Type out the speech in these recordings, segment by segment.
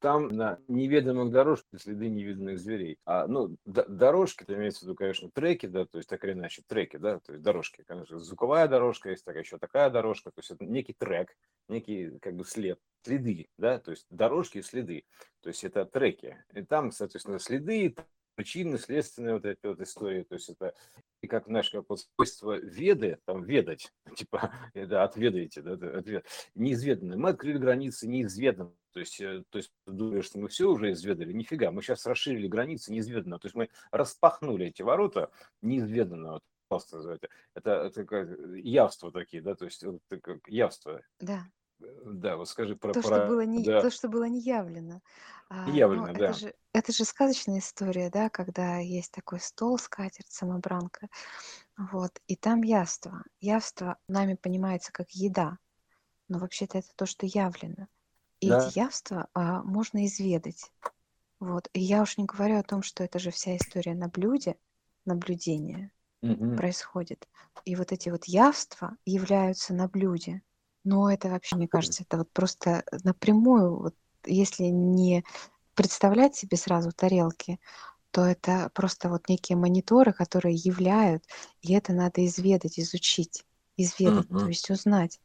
там на неведомых дорожках следы невиданных зверей. А, ну, дорожки, это имеется в виду, конечно, треки, да, то есть так или иначе, треки, да, то есть дорожки, конечно, звуковая дорожка, есть такая еще такая дорожка, то есть это некий трек, некий как бы след, следы, да, то есть дорожки и следы, то есть это треки. И там, соответственно, следы, причинно следственные вот эти вот истории, то есть это и как, знаешь, как вот свойство веды, там, ведать, типа, да, отведаете, да, ответ, неизведанное. Мы открыли границы неизведанно, то есть, э, то есть думаешь, что мы все уже изведали, нифига, мы сейчас расширили границы неизведанно, то есть мы распахнули эти ворота неизведанного. Это, это как явства такие, да, то есть это как явство. Да. Да, вот скажи про... То, что было не, да. то, что было не явлено. А, Явлено, это да. же, это же сказочная история, да, когда есть такой стол, скатерть, самобранка, вот, и там явство. Явство нами понимается как еда, но вообще-то это то, что явлено. И Да. эти явства а, можно изведать. Вот. И я уж не говорю о том, что это же вся история на блюде, наблюдение Мгм. происходит. И вот эти вот явства являются на блюде. Но это вообще, мне кажется, это вот просто напрямую, вот если не представлять себе сразу тарелки, то это просто вот некие мониторы, которые являют, и это надо изведать, изучить, изведать, то Мгм. есть узнать.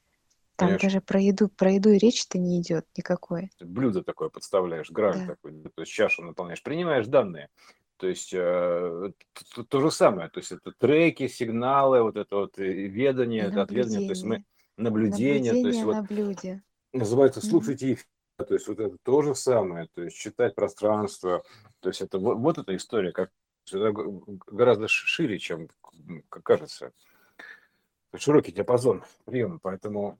Там Конечно. даже про еду, про еду и речи-то не идет никакой. Блюдо такое подставляешь, граль Да. такой, то есть чашу наполняешь, принимаешь данные. То есть э, т- т- то же самое, то есть это треки, сигналы, вот это вот и ведание, это отведение, то есть мы Наблюдение. наблюдение, то есть Наблюдение вот на блюде. называется Мгм. слушайте эфир, то есть вот это то же самое, то есть читать пространство, то есть это вот, вот эта история, как это гораздо шире, чем кажется. Широкий диапазон приема, поэтому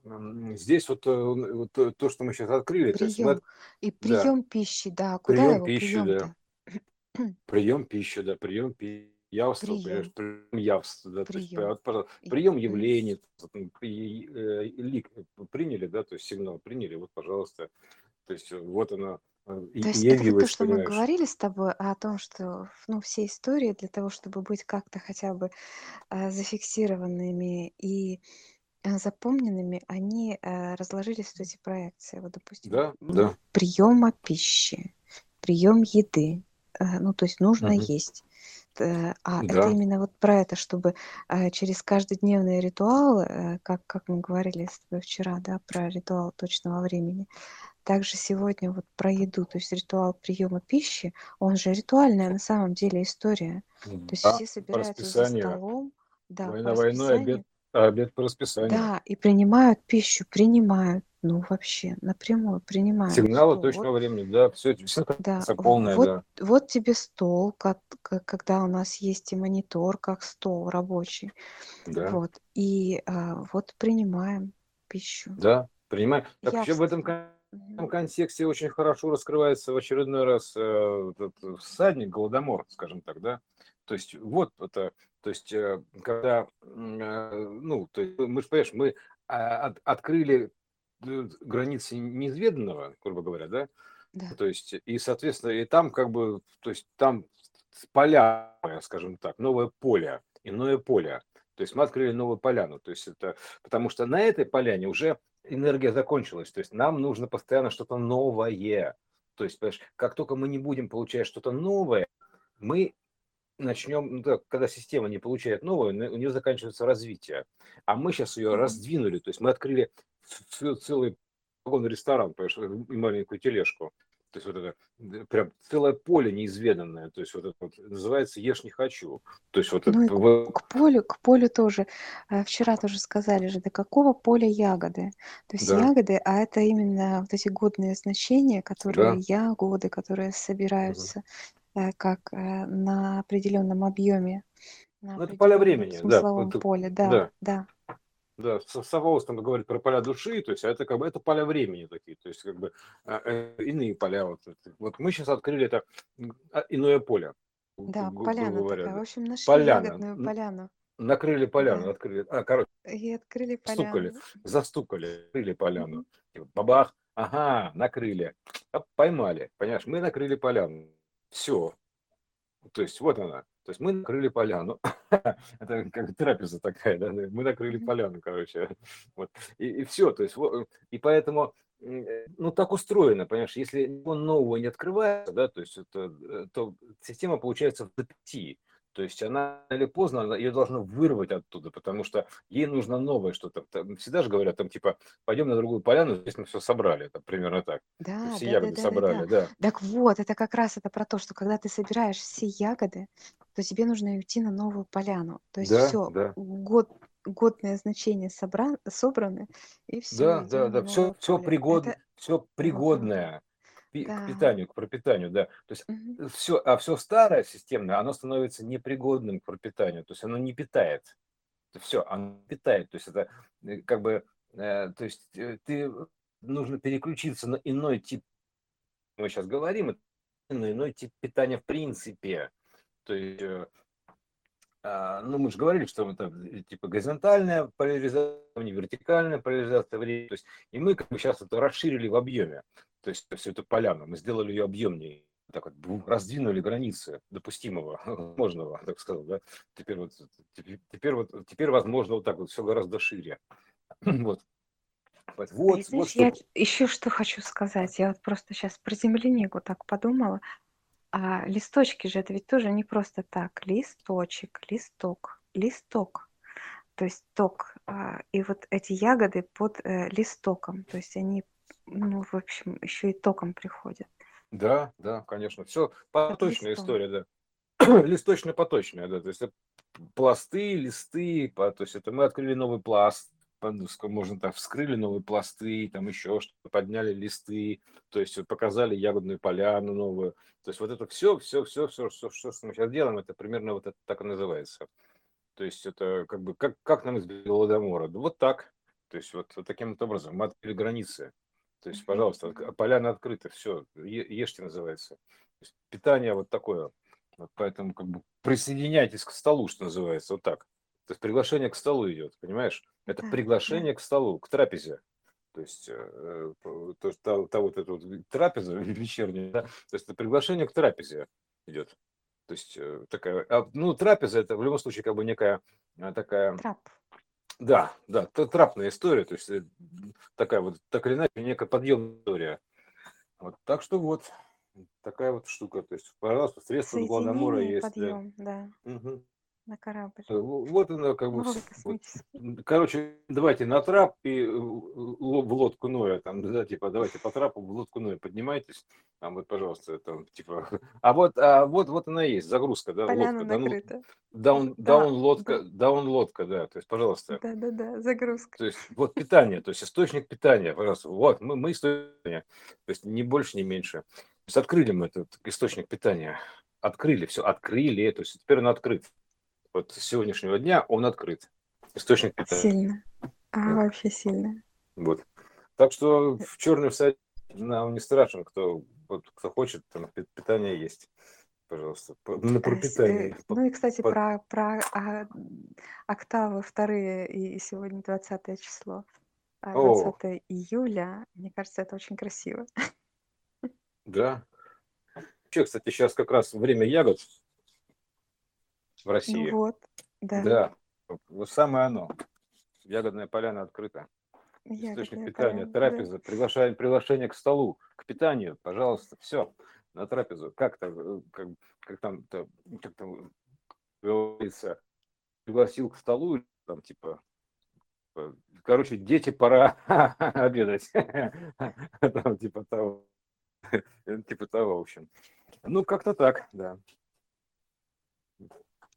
здесь вот, э, вот то, то, что мы сейчас открыли, то есть мы Прием. И да, прием пищи, да. Куда прием его пищи, да, прием-то? прием пищи, да, прием пи- явства, понимаешь, Прием. прием явства, да, то есть Прием. пожалуйста, прием явлений, э, лик приняли, да, то есть сигнал приняли, вот, пожалуйста, то есть вот она э, и- То есть это вот то, что мы понимаешь. говорили с тобой о том, что ну, все истории для того, чтобы быть как-то хотя бы а, зафиксированными и а, запомненными, они а, разложились в эти проекции. Вот, допустим, Да, ну, да. приема пищи, прием еды. А, Ну, то есть нужно Мгм. есть. Э, А это Да. именно вот про это, чтобы а, через каждодневные ритуалы, э, как, как мы говорили с тобой вчера, да, про ритуал точного времени, также сегодня вот про еду, то есть ритуал приема пищи, он же ритуальная на самом деле история. То есть все собираются за столом, да, Война войной, обед, а обед по расписанию. да, и принимают пищу, принимают, ну вообще напрямую принимают Сигналы стол. точного Вот, времени, да, все, все да, полное, вот, да. вот тебе стол, как, когда у нас есть и монитор, как стол рабочий, Да, вот, и а, вот принимаем пищу. да, принимаю. Так вообще в этом Кон- Мгм. контексте очень хорошо раскрывается в очередной раз э, этот всадник, голодомор, скажем так, да. То есть вот это, то есть э, когда, э, ну, то есть мы же, понимаешь, мы а, от- открыли границы неизведанного, грубо говоря, да, Да. то есть и, соответственно, и там как бы, то есть там поля, скажем так, новое поле, иное поле. То есть мы открыли новую поляну. То есть это потому что на этой поляне уже энергия закончилась. То есть нам нужно постоянно что-то новое. То есть, понимаешь, как только мы не будем получать что-то новое, мы начнем, ну, так, когда система не получает новое, у нее заканчивается развитие. А мы сейчас ее раздвинули, то есть мы открыли целый вагон-ресторан, понимаешь, и маленькую тележку. То есть вот это прям целое поле неизведанное. То есть вот это вот называется «Ешь не хочу». То есть вот это... Ну и к, к полю, к полю тоже. э, Вчера тоже сказали же, до какого поля ягоды. То есть Да, ягоды, а это именно вот эти годные значения, которые да. ягоды, которые собираются э, как э, на определенном объеме, на Ну, это поля определенном времени, да. это- поле. Да, Да, да. да. Савоус там говорит про поля души, то есть а это как бы это поля времени такие, есть как бы а, э, иные поля. Вот, вот мы сейчас открыли это а, иное поле, Да, поляна говоря. такая. В общем, нашли Поляна. ягодную поляну. Накрыли поляну, Да. открыли. А, короче, И открыли стукали, поляну. застукали, открыли поляну. И вот Бабах, ага, накрыли. Поймали, понимаешь, мы накрыли поляну. Все. То есть вот она. То есть мы накрыли поляну. Это как трапеза такая, да? Мы накрыли поляну, короче. Вот. И, все. То есть, вот, и поэтому ну, так устроено, понимаешь, если он нового не открывается, да, то есть это, э, то система получается в запяти. То есть она или поздно, ее должно вырвать оттуда, потому что ей нужно новое что-то. Всегда же говорят, там, типа, пойдем на другую поляну, здесь мы все собрали. Это примерно так. Да, все да, ягоды да, да, собрали, да, да. Так вот, это как раз это про то, что когда ты собираешь все ягоды, то тебе нужно уйти на новую поляну. То есть Да, все, да. год, годное значение собран, собраны, и все, Да, да, да, все, все поле. пригодно, Это все пригодное к да. питанию, к пропитанию, да. То есть Мгм. все, а все старое системное, оно становится непригодным к пропитанию, то есть оно не питает. Все, оно питает, то есть это э, как бы, э, то есть э, ты нужно переключиться на иной тип, мы сейчас говорим, на иной тип питания в принципе. То есть э, ну, мы же говорили, что это типа горизонтальная поляризация, не вертикальная поляризация времени. То есть, и мы как бы сейчас это расширили в объеме. То есть всю эту поляну, мы сделали ее объемнее. Так вот, раздвинули границы допустимого, возможного, так сказать, да. Теперь вот, теперь, вот, теперь возможно вот так вот, все гораздо шире. Вот, Вот, А вот, вот знаешь, что. я еще что хочу сказать. Я вот просто сейчас про землянику так подумала. А листочки же это ведь тоже не просто так. Листочек, листок, листок. То есть ток. А, И вот эти ягоды под э, листоком. То есть они, ну, в общем, еще и током приходят. Да, да, конечно. Все поточная листом. история, да. Листочно-поточная, да. То есть это пласты, листы, то есть это мы открыли новый пласт, можно так, вскрыли новые пласты, там еще что-то, подняли листы, то есть показали ягодную поляну новую. То есть вот это все, все, все, все, все, что мы сейчас делаем, это примерно вот это так и называется. То есть это как бы, как, как нам из Голодомора? Да Вот так. То есть вот, вот таким вот образом мы открыли границы. То есть, пожалуйста, от- поляна открыта, все, ешьте называется. Есть питание вот такое. Вот поэтому как бы присоединяйтесь к столу, что называется, вот так. То есть приглашение к столу идет, понимаешь? Это приглашение к столу, к трапезе. То есть, э, то, есть та, та вот эта вот трапеза вечерняя, да, то есть это приглашение к трапезе идет. То есть э, такая, а, ну, трапеза это в любом случае как бы некая э, такая, Трап. да, да, трапная история, то есть такая вот, так или иначе, некая подъемная история. Вот, так что вот, такая вот штука. То есть, пожалуйста, средства Соединение, есть. да. подъем, да, Мгм. На корабль. Э, Вот оно как бы, вот, короче, давайте на трап и э, в лодку Ноя, там, да, типа, давайте по трапу в лодку Ноя поднимайтесь, там вот, пожалуйста, там, типа, а вот, а вот, вот она есть, загрузка, да, Поляна лодка, да, ну, накрыта. даун, Да, даун лодка, да, даун лодка, да, то есть, пожалуйста, да, да, да, загрузка. то есть, вот питание, то есть, источник питания, пожалуйста, вот, мы, мы источник то есть, не больше, не меньше. То есть, открыли мы этот источник питания, открыли, все, открыли, то есть, теперь он открыт. Вот с сегодняшнего дня он открыт, источник питания. Сильно. А, Вот. вообще сильно. Вот. Так что в черный всадник нам не страшен, кто, вот, кто хочет, там пи- питание есть. Пожалуйста. По- На пропитание. э, Ну и, кстати, по- про, про а, октавы вторые и сегодня 20 число, а, О, 20 июля. Мне кажется, это очень красиво. да. Вообще, кстати, сейчас как раз время ягод в Ну России. вот, да, Да. Вот самое оно. Ягодная поляна открыта. Источник ягодная питания, поляна, да. трапеза, приглашение, к столу, к питанию, пожалуйста, все, на трапезу. Как там, как, как там, то- как там говорится, пригласил к столу, там типа, э, короче, дети, пора обедать. Там, типа того, типа того, в общем. Ну, как-то так, да.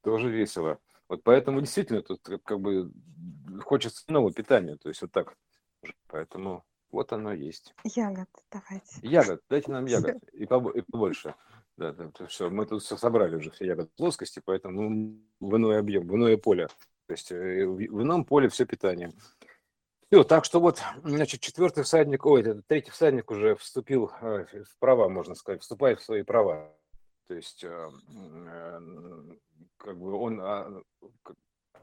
Тоже весело. Вот поэтому действительно тут как бы хочется нового питания, то есть вот так. Поэтому вот оно есть. Ягод давайте. Ягод, дайте нам ягод и, побо- и побольше. Да, да, все, мы тут всё собрали уже все ягоды плоскости, поэтому в иной объем, в иное поле. То есть э, в ином поле все питание. Все, так что вот, значит, четвертый всадник, ой, это третий всадник уже вступил э, в права, можно сказать, вступает в свои права. То есть, э, а,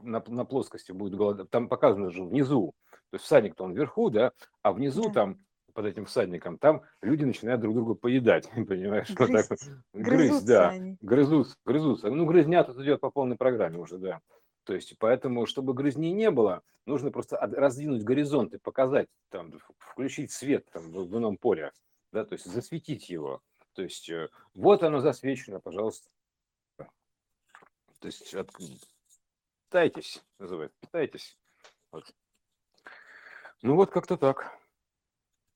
на, на плоскости будет голодать. Там показано же внизу, то есть всадник-то он вверху, да, а внизу да. там под этим всадником, там люди начинают друг друга поедать, понимаешь, грызть. вот так грызть, да, они. грызутся, грызутся. Ну, грызня тут идет по полной программе уже, да. То есть, поэтому, чтобы грызни не было, нужно просто раздвинуть горизонт и показать, там, включить свет там, в, в ином поле, да, то есть засветить его. То есть, э, вот оно засвечено, пожалуйста, то есть от... питайтесь, называют, питайтесь. Вот. Ну вот как-то так.